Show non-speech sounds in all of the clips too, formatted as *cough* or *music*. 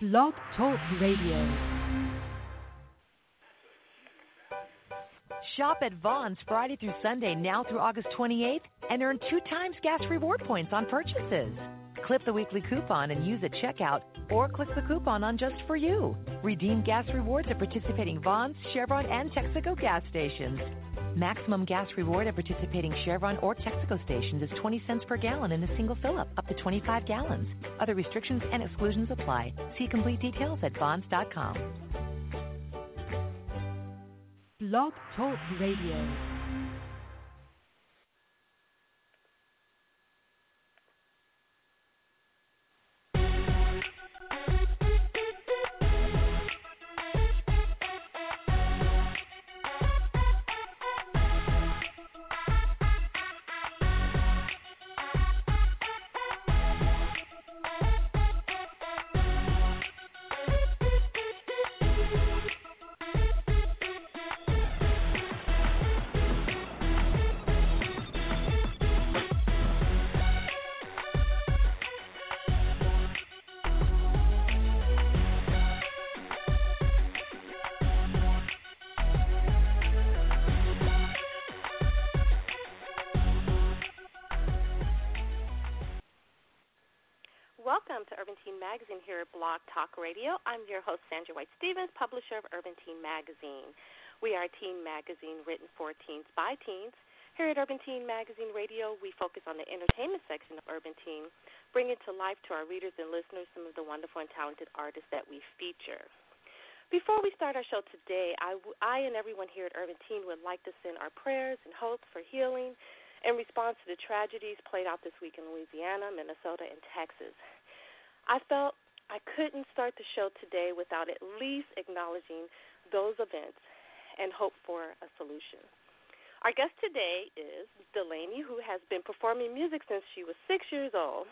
Blog Talk Radio. Shop at Vons Friday through Sunday now through August 28th and earn two times gas reward points on purchases. Clip the weekly coupon and use at checkout or click the coupon on just for you. Redeem gas rewards at participating Vons, Chevron, and Texaco gas stations. Maximum gas reward at participating Chevron or Texaco stations is 20 cents per gallon in a single fill up, up to 25 gallons. Other restrictions and exclusions apply. See complete details at vons.com. Blog Talk Radio. Urban Teen Magazine here at Blog Talk Radio. I'm your host, Sandra White Stevens, publisher of Urban Teen Magazine. We are a teen magazine written for teens by teens. Here at Urban Teen Magazine Radio, we focus on the entertainment section of Urban Teen, bringing to life to our readers and listeners some of the wonderful and talented artists that we feature. Before we start our show today, I, I and everyone here at Urban Teen would like to send our prayers and hopes for healing in response to the tragedies played out this week in Louisiana, Minnesota, and Texas. I felt I couldn't start the show today without at least acknowledging those events and hope for a solution. Our guest today is D'Lannie, who has been performing music since she was six years old,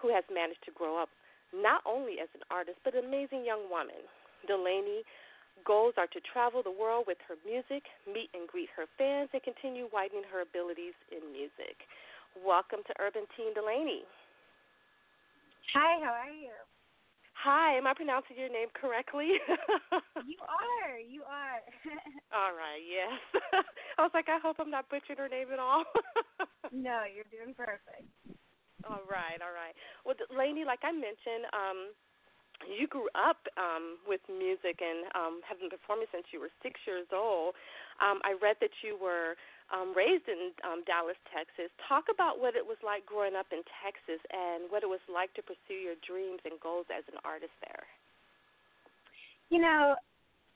who has managed to grow up not only as an artist, but an amazing young woman. D'Lannie goals are to travel the world with her music, meet and greet her fans, and continue widening her abilities in music. Welcome to Urban Teen D'Lannie. Hi, how are you? Hi, am I pronouncing your name correctly? *laughs* you are, you are. *laughs* all right, yes. *laughs* I was like, I hope I'm not butchering her name at all. no, you're doing perfect. All right, all right. Well, D'Lannie, like I mentioned, um, you grew up um, with music and um, have been performing since you were six years old. Um, I read that you were um, raised in um, Dallas, Texas. Talk about what it was like growing up in Texas and what it was like to pursue your dreams and goals as an artist there. You know,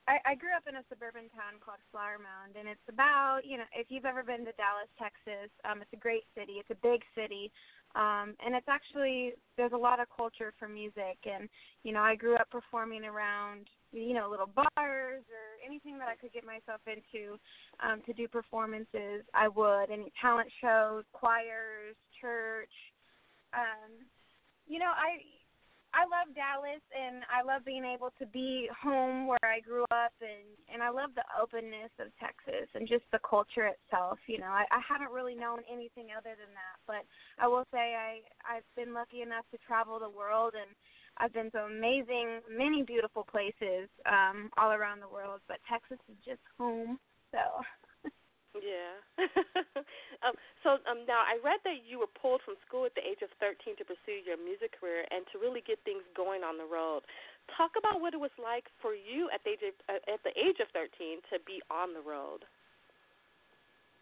I, I grew up in a suburban town called Flower Mound, and it's about you know if you've ever been to Dallas, Texas, um, it's a great city. It's a big city, um, and it's actually there's a lot of culture for music, and you know I grew up performing around you know little bars or anything that I could get myself into um, to do performances, I would. Any talent shows, choirs, church. Um, you know, I I love Dallas and I love being able to be home where I grew up and and I love the openness of Texas and just the culture itself. You know, I, I haven't really known anything other than that, but I will say I I've been lucky enough to travel the world and I've been to amazing, many beautiful places um, all around the world, but Texas is just home. So. Yeah. *laughs* um, so um, now I read that you were pulled from school at the age of 13 to pursue your music career and to really get things going on the road. Talk about what it was like for you at the age of, uh, at the age of 13 to be on the road.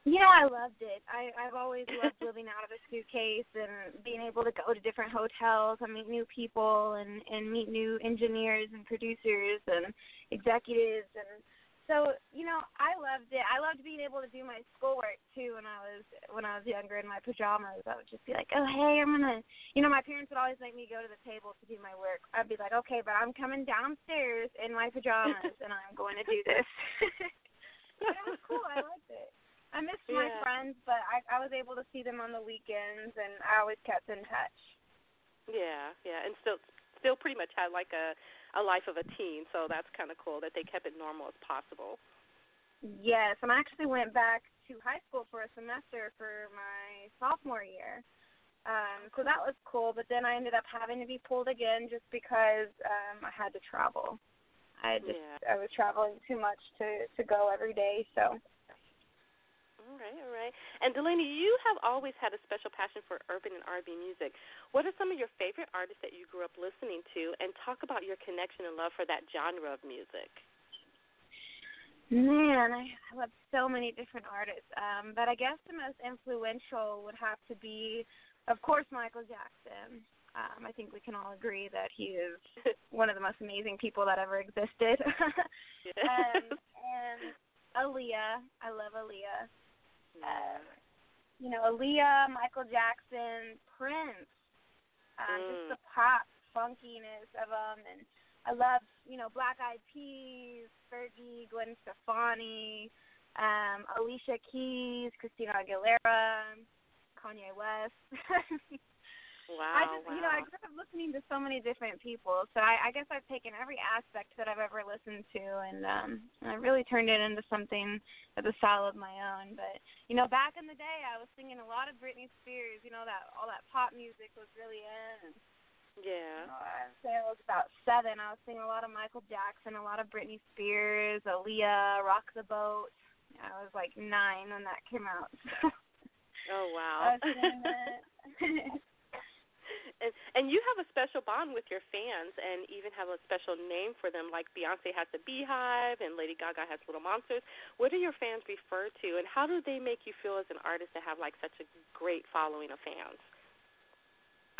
Yeah, I loved it. I I've always loved *laughs* living out of a suitcase and being able to go to different hotels and meet new people and and meet new engineers and producers and executives and so you know I loved it. I loved being able to do my schoolwork too when I was when I was younger in my pajamas. I would just be like, oh hey, I'm gonna you know my parents would always make me go to the table to do my work. I'd be like, okay, but I'm coming downstairs in my pajamas and I'm going to do this. *laughs* it was cool. I liked it. I missed yeah. my friends, but I I was able to see them on the weekends, and I always kept in touch. Yeah, yeah, and still still pretty much had like a a life of a teen, so that's kind of cool that they kept it normal as possible. Yes, and I actually went back to high school for a semester for my sophomore year. Um, so that was cool, but then I ended up having to be pulled again just because um, I had to travel. I just Yeah. I was traveling too much to to go every day, so All right, all right. And D'Lannie, you have always had a special passion for urban and R&B music. What are some of your favorite artists that you grew up listening to? And talk about your connection and love for that genre of music. Man, I, love so many different artists. Um, but I guess the most influential would have to be, of course, Michael Jackson. Um, I think we can all agree that he is *laughs* one of the most amazing people that ever existed. *laughs* um, and Aaliyah, I love Aaliyah. Uh, you know, Aaliyah, Michael Jackson, Prince, um, Mm. just the pop funkiness of them, and I love, you know, Black Eyed Peas, Fergie, Gwen Stefani, um, Alicia Keys, Christina Aguilera, Kanye West. *laughs* wow, I just, wow. you know, I grew up listening to so many different people, so I, I guess I've taken every aspect that I've ever listened to, and um, and I really turned it into something that's a style of my own. But you know, back in the day, I was singing a lot of Britney Spears. You know, that all that pop music was really in. And, yeah. you know, I'd say I was about seven. I was singing a lot of Michael Jackson, a lot of Britney Spears, Aaliyah, Rock the Boat. I was like nine when that came out. Oh, wow. *laughs* I was that. *laughs* and and you have a special bond with your fans and even have a special name for them like Beyonce has the Beehive and Lady Gaga has Little Monsters. What do your fans refer to and how do they make you feel as an artist to have like such a great following of fans?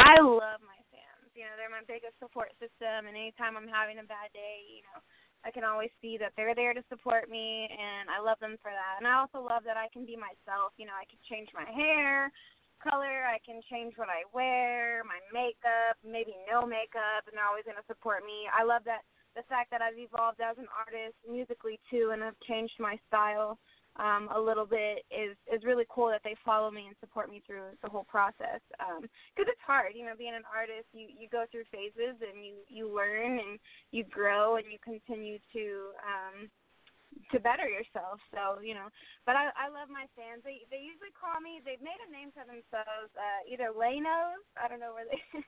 I love my fans. You know, they're my biggest support system, and anytime I'm having a bad day, you know, I can always see that they're there to support me, and I love them for that. And I also love that I can be myself. You know, I can change my hair color, I can change what I wear, my makeup, maybe no makeup, and they're always going to support me. I love that the fact that I've evolved as an artist musically too, and I've changed my style um, a little bit is is really cool that they follow me and support me through the whole process. Because it's hard, you know, being an artist. You you go through phases and you you learn and you grow and you continue to um, to better yourself. So you know, but I I love my fans. They they usually call me. They've made a name for themselves. Uh, either Lanos. I don't know where they. *laughs*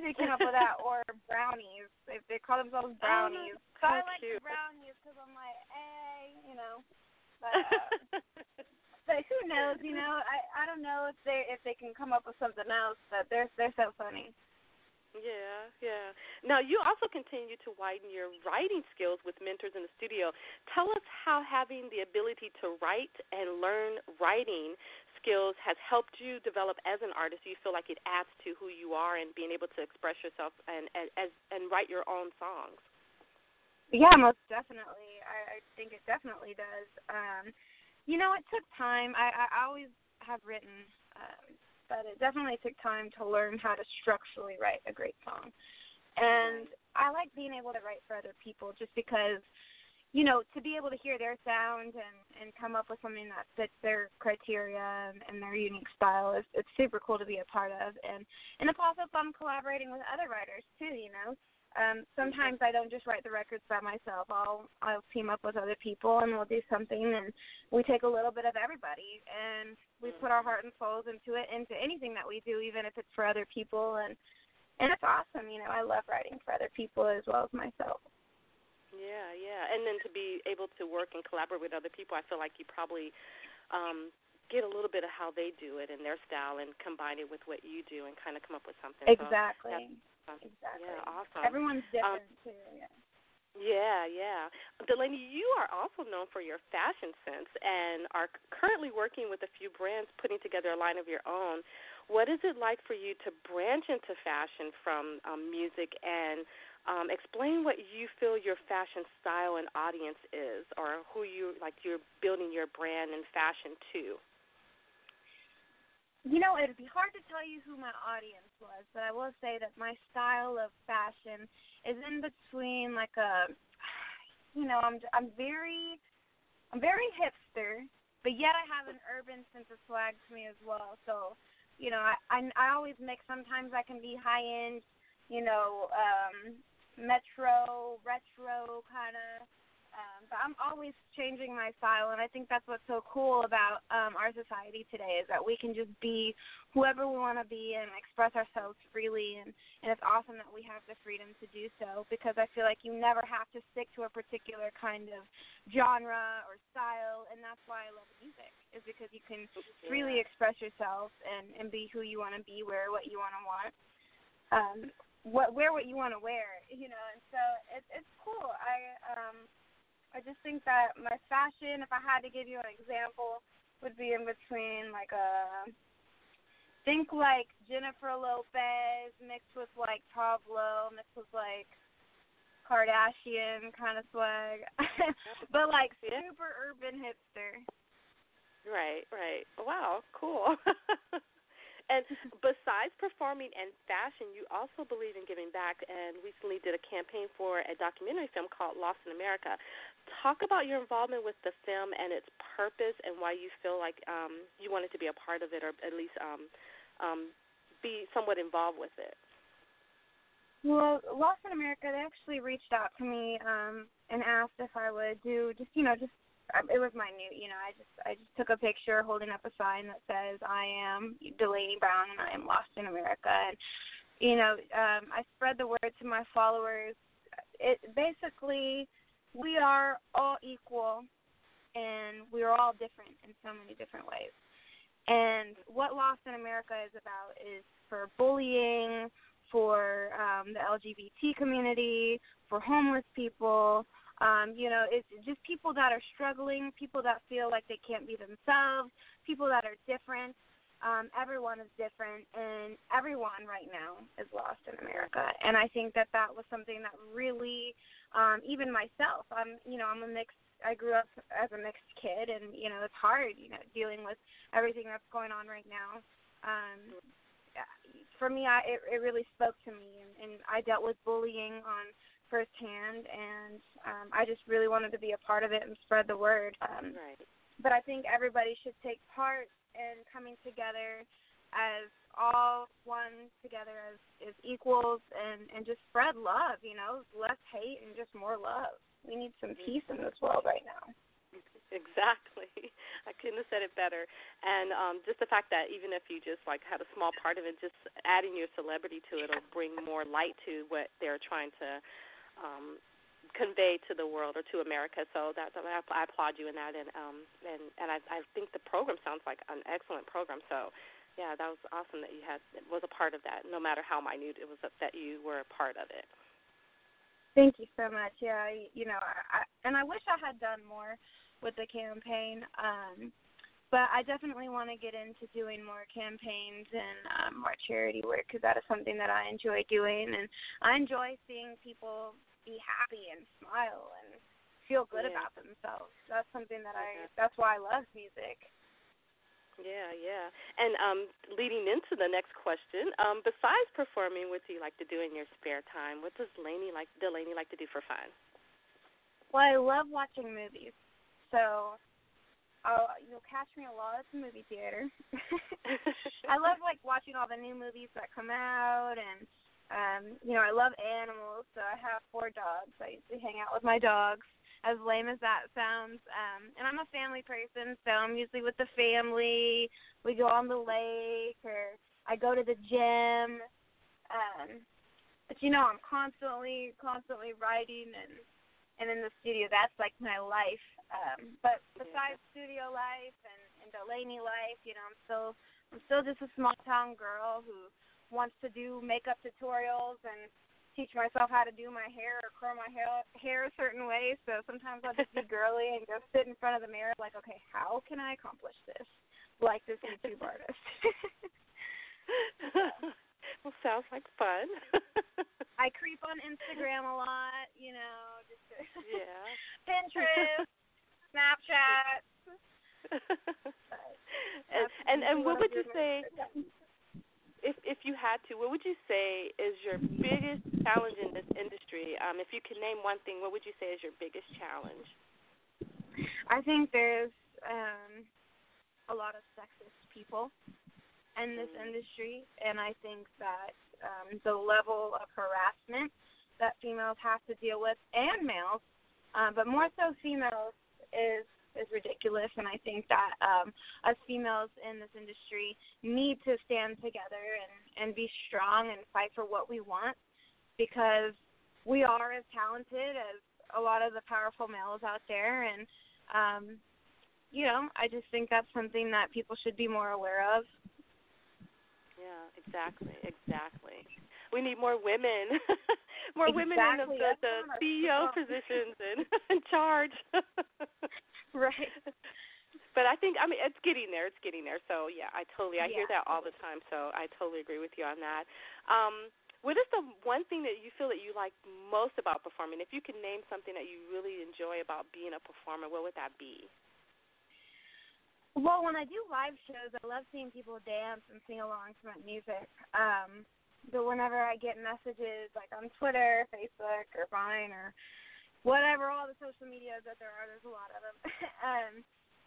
They came up with that, *laughs* or brownies. They they call themselves brownies. so I like cute. brownies because I'm like, hey, you know. But, uh, *laughs* but who knows? You know, I I don't know if they if they can come up with something else. But they're they're so funny. Yeah, yeah. Now you also continue to widen your writing skills with mentors in the studio. Tell us how having the ability to write and learn writing skills has helped you develop as an artist. Do you feel like it adds to who you are and being able to express yourself and and as and write your own songs? Yeah, most definitely. I, I think it definitely does. Um, you know, it took time. I I always have written. Um, but it definitely took time to learn how to structurally write a great song. And I like being able to write for other people just because, you know, to be able to hear their sound and and come up with something that fits their criteria and, and their unique style is it's super cool to be a part of. And and it's also fun collaborating with other writers too. You know, um, sometimes I don't just write the records by myself. I'll I'll team up with other people and we'll do something and we take a little bit of everybody and we put our heart and souls into it into anything that we do, even if it's for other people and and it's awesome, you know, I love writing for other people as well as myself. Yeah, yeah. And then to be able to work and collaborate with other people, I feel like you probably um get a little bit of how they do it and their style and combine it with what you do and kind of come up with something. So Exactly. yeah, awesome. Everyone's different too, yeah. Yeah, yeah. D'Lannie, you are also known for your fashion sense and are currently working with a few brands putting together a line of your own. What is it like for you to branch into fashion from um, music and um, explain what you feel your fashion style and audience is, or who you like you're building your brand and fashion to? You know, it'd be hard to tell you who my audience was, but I will say that my style of fashion is in between like a, *sighs* you know, I'm I'm very, I'm very hipster, but yet I have an urban sense of swag to me as well. So, you know, I I, I always mix. Sometimes I can be high end, you know, um, metro, retro kind of I'm always changing my style, and I think that's what's so cool about um, our society today is that we can just be whoever we want to be and express ourselves freely, and and it's awesome that we have the freedom to do so because I feel like you never have to stick to a particular kind of genre or style, and that's why I love music is because you can freely express yourself and and be who you want to be, wear what you want to want. Um, what wear what you want to wear, you know, and so it's it's cool. I um I just think that my fashion, if I had to give you an example, would be in between like a think like Jennifer Lopez mixed with like Pablo mixed with like Kardashian kind of swag, *laughs* but like super urban hipster. Right, right. Wow, cool. *laughs* and besides performing and fashion, you also believe in giving back and recently did a campaign for a documentary film called Lost in America. Talk about your involvement with the film and its purpose and why you feel like um, you wanted to be a part of it or at least um, um, be somewhat involved with it. Well, Lost in America, they actually reached out to me um, and asked if I would do just, you know, just um, it was minute, you know. I just I just took a picture holding up a sign that says I am D'Lannie Brown and I am lost in America and you know, um I spread the word to my followers. It basically we are all equal and we are all different in so many different ways. And what Lost in America is about is for bullying, for um, the LGBT community, for homeless people, um, you know, it's just people that are struggling, people that feel like they can't be themselves, people that are different. Um, everyone is different, and everyone right now is lost in America. And I think that that was something that really, um, even myself, I'm, you know, I'm a mixed. I grew up as a mixed kid, and you know, it's hard, you know, dealing with everything that's going on right now. Um, for me, I it, it really spoke to me, and, and I dealt with bullying on firsthand, and um, I just really wanted to be a part of it and spread the word. Um, right. But I think everybody should take part in coming together as all one together as as equals and and just spread love. You know, less hate and just more love. We need some peace in this world right now. Exactly. *laughs* I couldn't have said it better. And um just the fact that even if you just like had a small part of it, just adding your celebrity to it will bring more light to what they're trying to um, convey to the world or to America. So that's I, applaud you in that, and um, and and I, I think the program sounds like an excellent program. So yeah, that was awesome that you had was a part of that. No matter how minute it was, that you were a part of it. Thank you so much. Yeah, you know, I, and I wish I had done more with the campaign. Um, but I definitely want to get into doing more campaigns and um, more charity work because that is something that I enjoy doing, and I enjoy seeing people be happy and smile and feel good yeah. about themselves. That's something that I that's why I love music. Yeah, yeah. And um leading into the next question, um besides performing, what do you like to do in your spare time? What does D'Lannie like D'Lannie like to do for fun? Well, I love watching movies. So uh, you'll catch me a lot at the movie theater. *laughs* *laughs* I love like watching all the new movies that come out and um, you know, I love animals, so I have four dogs. I usually hang out with my dogs, as lame as that sounds. Um, and I'm a family person, so I'm usually with the family. We go on the lake, or I go to the gym. Um, but you know, I'm constantly, constantly writing and and in the studio. That's like my life. Um, but besides studio life and, and D'Lannie life, you know, I'm still I'm still just a small town girl who wants to do makeup tutorials and teach myself how to do my hair or curl my hair hair a certain way. So sometimes I'll just be girly and go sit in front of the mirror like, okay, how can I accomplish this like this YouTube artist? *laughs* well, sounds like fun. I creep on Instagram a lot, you know, just to yeah. *laughs* Pinterest, Snapchat. *laughs* and and, and what would you say? If if you had to, what would you say is your biggest challenge in this industry? Um, if you could name one thing, what would you say is your biggest challenge? I think there's um, a lot of sexist people in this mm. industry, and I think that um, the level of harassment that females have to deal with, and males, um, but more so females is is ridiculous and I think that um us females in this industry need to stand together and and be strong and fight for what we want because we are as talented as a lot of the powerful males out there and um you know, I just think that's something that people should be more aware of. Yeah, exactly, exactly. We need more women, *laughs* more exactly. women in the, the, the CEO positions and *laughs* in charge. *laughs* right. But I think I mean it's getting there. It's getting there. So yeah, I totally I yeah. hear that all the time. So I totally agree with you on that. Um, what is the one thing that you feel that you like most about performing? If you could name something that you really enjoy about being a performer, what would that be? Well, when I do live shows, I love seeing people dance and sing along to my music. Um, but whenever I get messages like on Twitter, Facebook, or Vine, or whatever, all the social medias that there are, there's a lot of them. *laughs* um,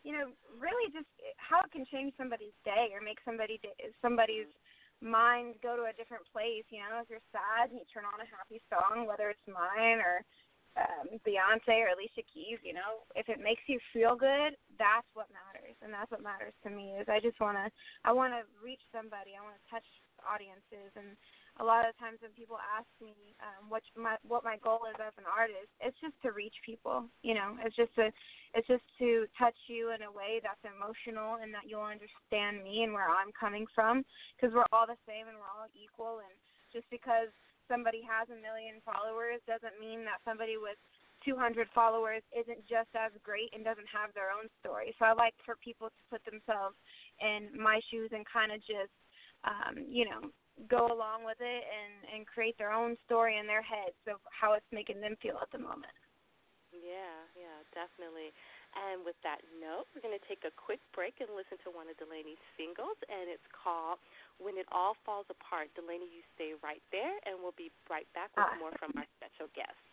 you know, really just how it can change somebody's day or make somebody somebody's mind go to a different place. You know, if you're sad you turn on a happy song, whether it's mine or um, Beyonce or Alicia Keys, you know, if it makes you feel good, that's what matters, and that's what matters to me. Is I just want to, I want to reach somebody, I want to touch audiences, and a lot of times when people ask me um, what my what my goal is as an artist, it's just to reach people. You know, it's just to it's just to touch you in a way that's emotional and that you'll understand me and where I'm coming from because we're all the same and we're all equal. And just because somebody has a million followers doesn't mean that somebody with 200 followers isn't just as great and doesn't have their own story. So I like for people to put themselves in my shoes and kind of just, um, you know, go along with it and and create their own story in their heads of how it's making them feel at the moment. Yeah, yeah, definitely. And with that note, we're going to take a quick break and listen to one of D'Lannie's singles, and it's called "When It All Falls Apart." D'Lannie, you stay right there, and we'll be right back with more from our special guest.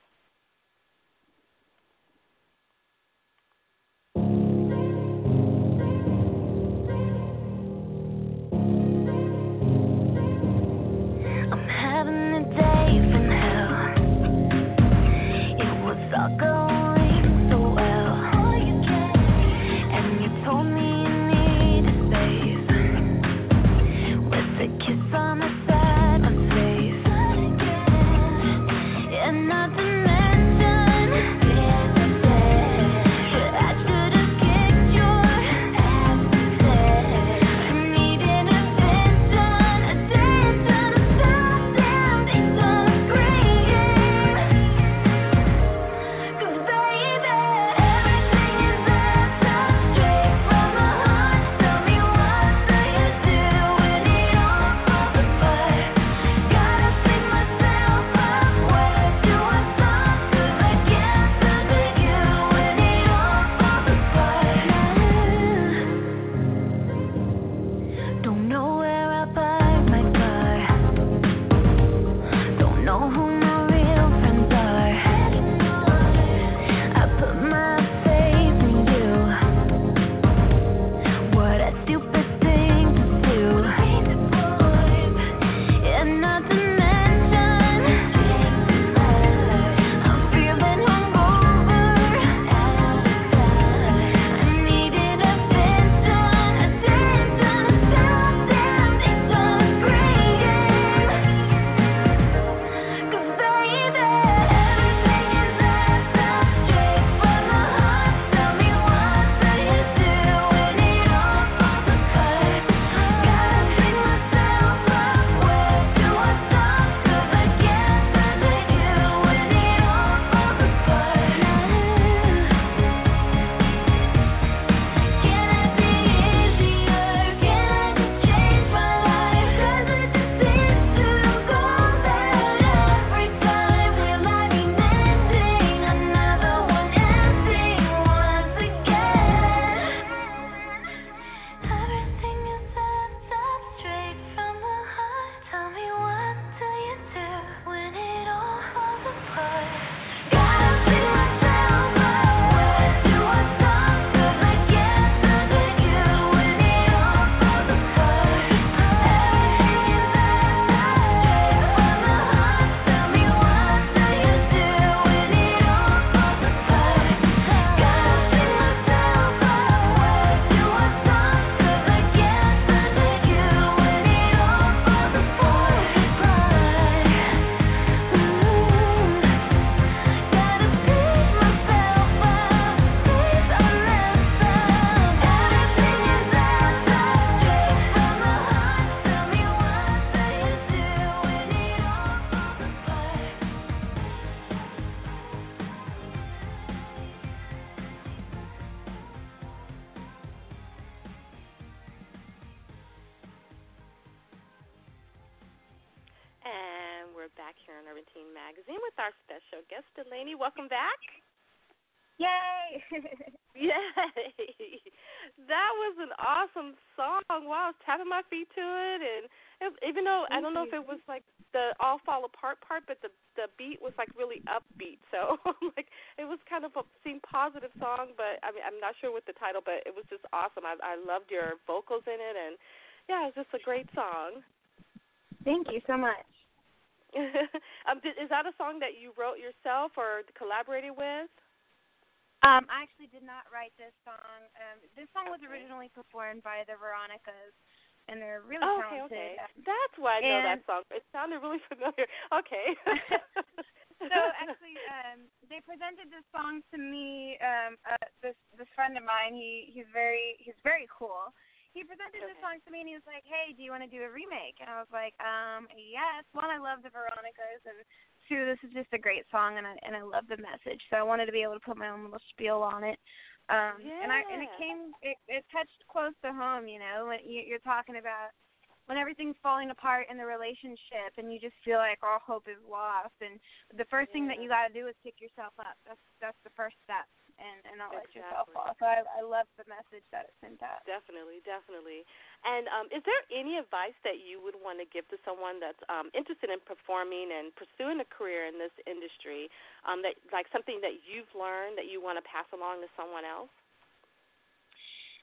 Tapping my feet to it, and it, even though I don't know if it was like the all fall apart part, but the the beat was like really upbeat. So *laughs* like it was kind of a seemed positive song, but I mean I'm not sure what the title, but it was just awesome. I I loved your vocals in it, and yeah, it was just a great song. Thank you so much. *laughs* um, did, is that a song that you wrote yourself or collaborated with? Um, I actually did not write this song. Um, this song was originally performed by the Veronicas, and they're really Oh, okay, talented. okay. That's why I know that song. It sounded really *laughs* familiar. Okay. *laughs* so actually, um, they presented this song to me. Um, uh, this this friend of mine, he he's very he's very cool. He presented this song to me, and he was like, "Hey, do you want to do a remake?" And I was like, "Um, yes. One, I love the Veronicas, and two, this is just a great song, and I and I love the message. So I wanted to be able to put my own little spiel on it." Um, and I and it came it, it touched close to home, you know, when you, you're talking about when everything's falling apart in the relationship and you just feel like all hope is lost. And the first thing that you got to do is pick yourself up. That's that's the first step and and not let yourself Exactly. fall so i i love the message that it sent out Definitely, definitely. And um, is there any advice that you would want to give to someone that's um, interested in performing and pursuing a career in this industry? Um, that like something that you've learned that you want to pass along to someone else?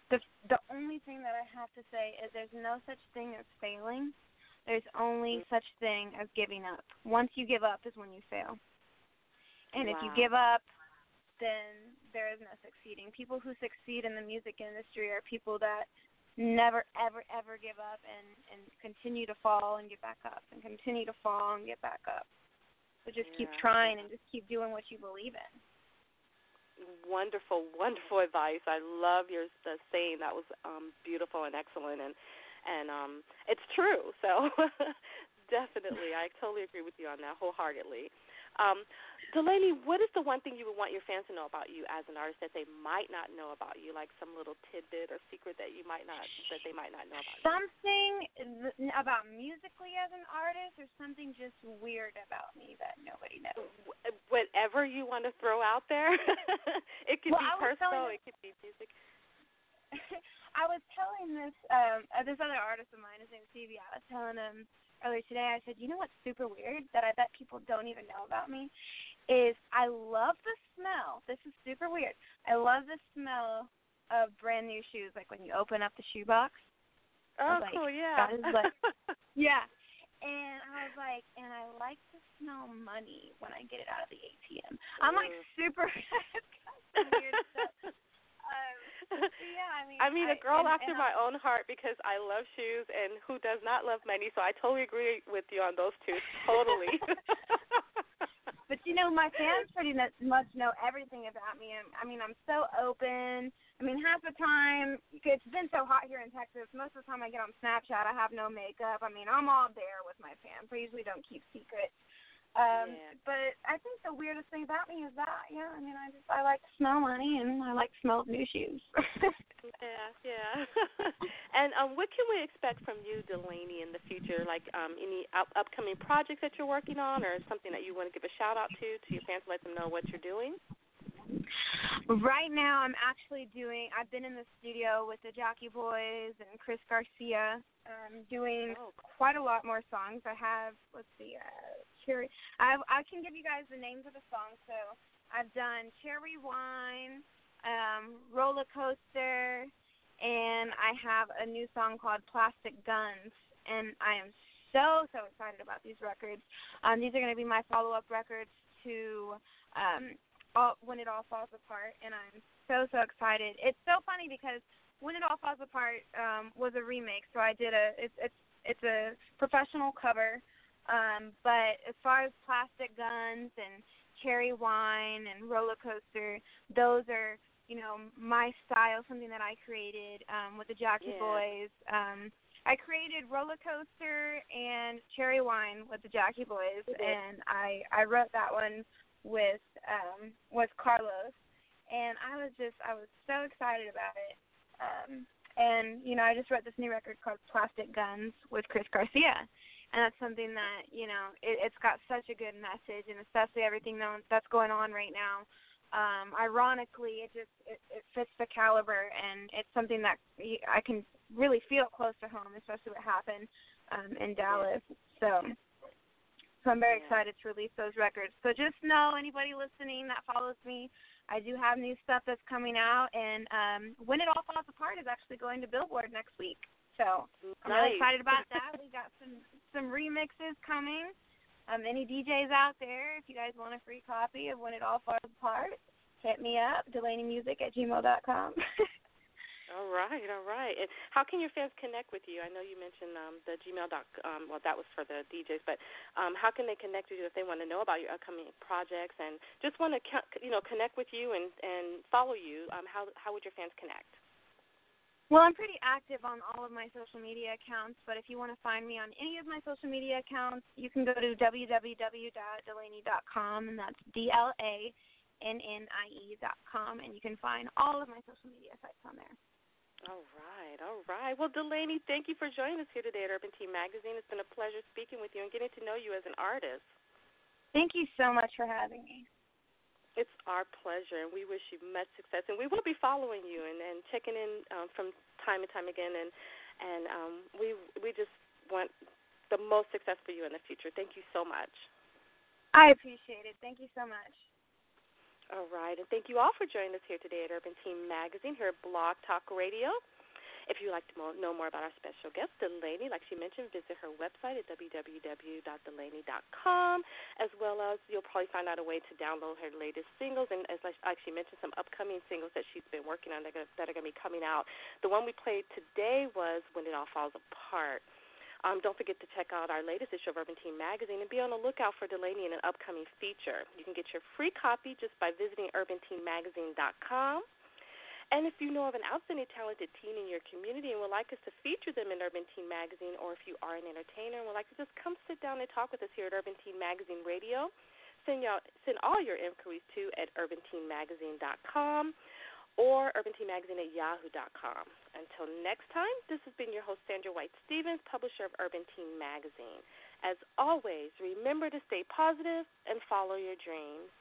the the only thing that i have to say is there's no such thing as failing there's only Mm. such thing as giving up once you give up is when you fail and if you give up then there is no succeeding. People who succeed in the music industry are people that never ever ever give up and and continue to fall and get back up and continue to fall and get back up. So just keep trying and just keep doing what you believe in. Wonderful, wonderful advice. I love your the saying. That was um, beautiful and excellent, and and um, it's true. So *laughs* definitely, I totally agree with you on that wholeheartedly. Um, D'Lannie, what is the one thing you would want your fans to know about you as an artist that they might not know about you, like some little tidbit or secret that you might not that they might not know about you? Something th- about musically as an artist or something just weird about me that nobody knows. Wh- Whatever you want to throw out there, *laughs* it could Well, be personal, it could be music. *laughs* I was telling this um uh, this other artist of mine, his name's Stevie. I was telling him earlier today. I said, you know what's super weird that I bet people don't even know about me is I love the smell. This is super weird. I love the smell of brand new shoes, like when you open up the shoebox. Oh, like, cool, yeah. that is like- *laughs* Yeah. And I was like, and I like to smell money when I get it out of the ATM. I'm like mm. super *laughs* got some weird stuff. Um, *laughs* yeah, I mean, I mean, a girl and, after and my own heart because I love shoes, and who does not love money? So I totally agree with you on those two. Totally. *laughs* But you know, my fans pretty much know everything about me. And I mean, I'm so open. I mean, half the time it's been so hot here in Texas. Most of the time I get on Snapchat, I have no makeup. I mean, I'm all there with my fans. I usually don't keep secrets. Um, Yeah. But I think the weirdest thing about me is that, yeah, I mean, I just I like to smell money and I like to smell new shoes. *laughs* yeah, yeah. *laughs* and um, what can we expect from you, D'Lannie, in the future? Like um, any up- upcoming projects that you're working on, or something that you want to give a shout out to to your fans, let them know what you're doing. Right now, I'm actually doing. I've been in the studio with the Jackie Boys and Chris Garcia, um, doing Oh. quite a lot more songs. I have. Let's see. Uh, cherry. I I can give you guys the names of the songs. So I've done Cherry Wine, um, Roller Coaster, and I have a new song called Plastic Guns. And I am so so excited about these records. Um, these are going to be my follow up records to um, all, when it all falls apart, and I'm so so excited. It's so funny because when it all falls apart um, was a remake, so I did a it's it's it's a professional cover. Um, but as far as plastic guns and cherry wine and roller coaster, those are you know my style, something that I created um, with the Jackie Yeah. Boys. Um, I created roller coaster and cherry wine with the Jackie Boys, and I I wrote that one with um with Carlos and I was just I was so excited about it. Um and you know, I just wrote this new record called Plastic Guns with Chris Garcia. And that's something that you know it, it's got such a good message, and especially everything that's going on right now. Um, ironically, it just it, it fits the caliber, and it's something that I can really feel close to home, especially what happened um, in Dallas. So, so I'm very excited to release those records. So just know anybody listening that follows me, I do have new stuff that's coming out, and um, when it all falls apart is actually going to Billboard next week. So I'm nice. really excited about that. we got some some remixes coming. Um, any DJs out there, if you guys want a free copy of When It All Falls Apart, hit me up, DelaneyMusic at gmail.com. *laughs* all right, all right. And how can your fans connect with you? I know you mentioned um, the Gmail. Dot, um, well, that was for the DJs, but um, how can they connect with you if they want to know about your upcoming projects and just want to, you know, connect with you and and follow you? Um, how how would your fans connect? Well, I'm pretty active on all of my social media accounts, but if you want to find me on any of my social media accounts, you can go to www.dlannie.com, and that's D L A N N I E.com, and you can find all of my social media sites on there. All right, all right. Well, D'Lannie, thank you for joining us here today at Urban Teen Magazine. It's been a pleasure speaking with you and getting to know you as an artist. Thank you so much for having me. It's our pleasure, and we wish you much success. And we will be following you and, and checking in um, from time and time again. And and um, we we just want the most success for you in the future. Thank you so much. I appreciate it. Thank you so much. All right, and thank you all for joining us here today at Urban Teen Magazine here at Blog Talk Radio. If you'd like to know more about our special guest, D'Lannie, like she mentioned, visit her website at www.dlannie.com, as well as you'll probably find out a way to download her latest singles, and as like she mentioned, some upcoming singles that she's been working on that are, going to be coming out. The one we played today was When It All Falls Apart. Um, don't forget to check out our latest issue of Urban Teen Magazine and be on the lookout for D'Lannie in an upcoming feature. You can get your free copy just by visiting urbanteenmagazine.com. And if you know of an outstanding talented teen in your community and would like us to feature them in Urban Teen Magazine, or if you are an entertainer and would like to just come sit down and talk with us here at Urban Teen Magazine Radio, send, y'all, send all your inquiries to at urbanteenmagazine.com or urbanteenmagazine at yahoo.com. Until next time, this has been your host, Sandra White Stevens, publisher of Urban Teen Magazine. As always, remember to stay positive and follow your dreams.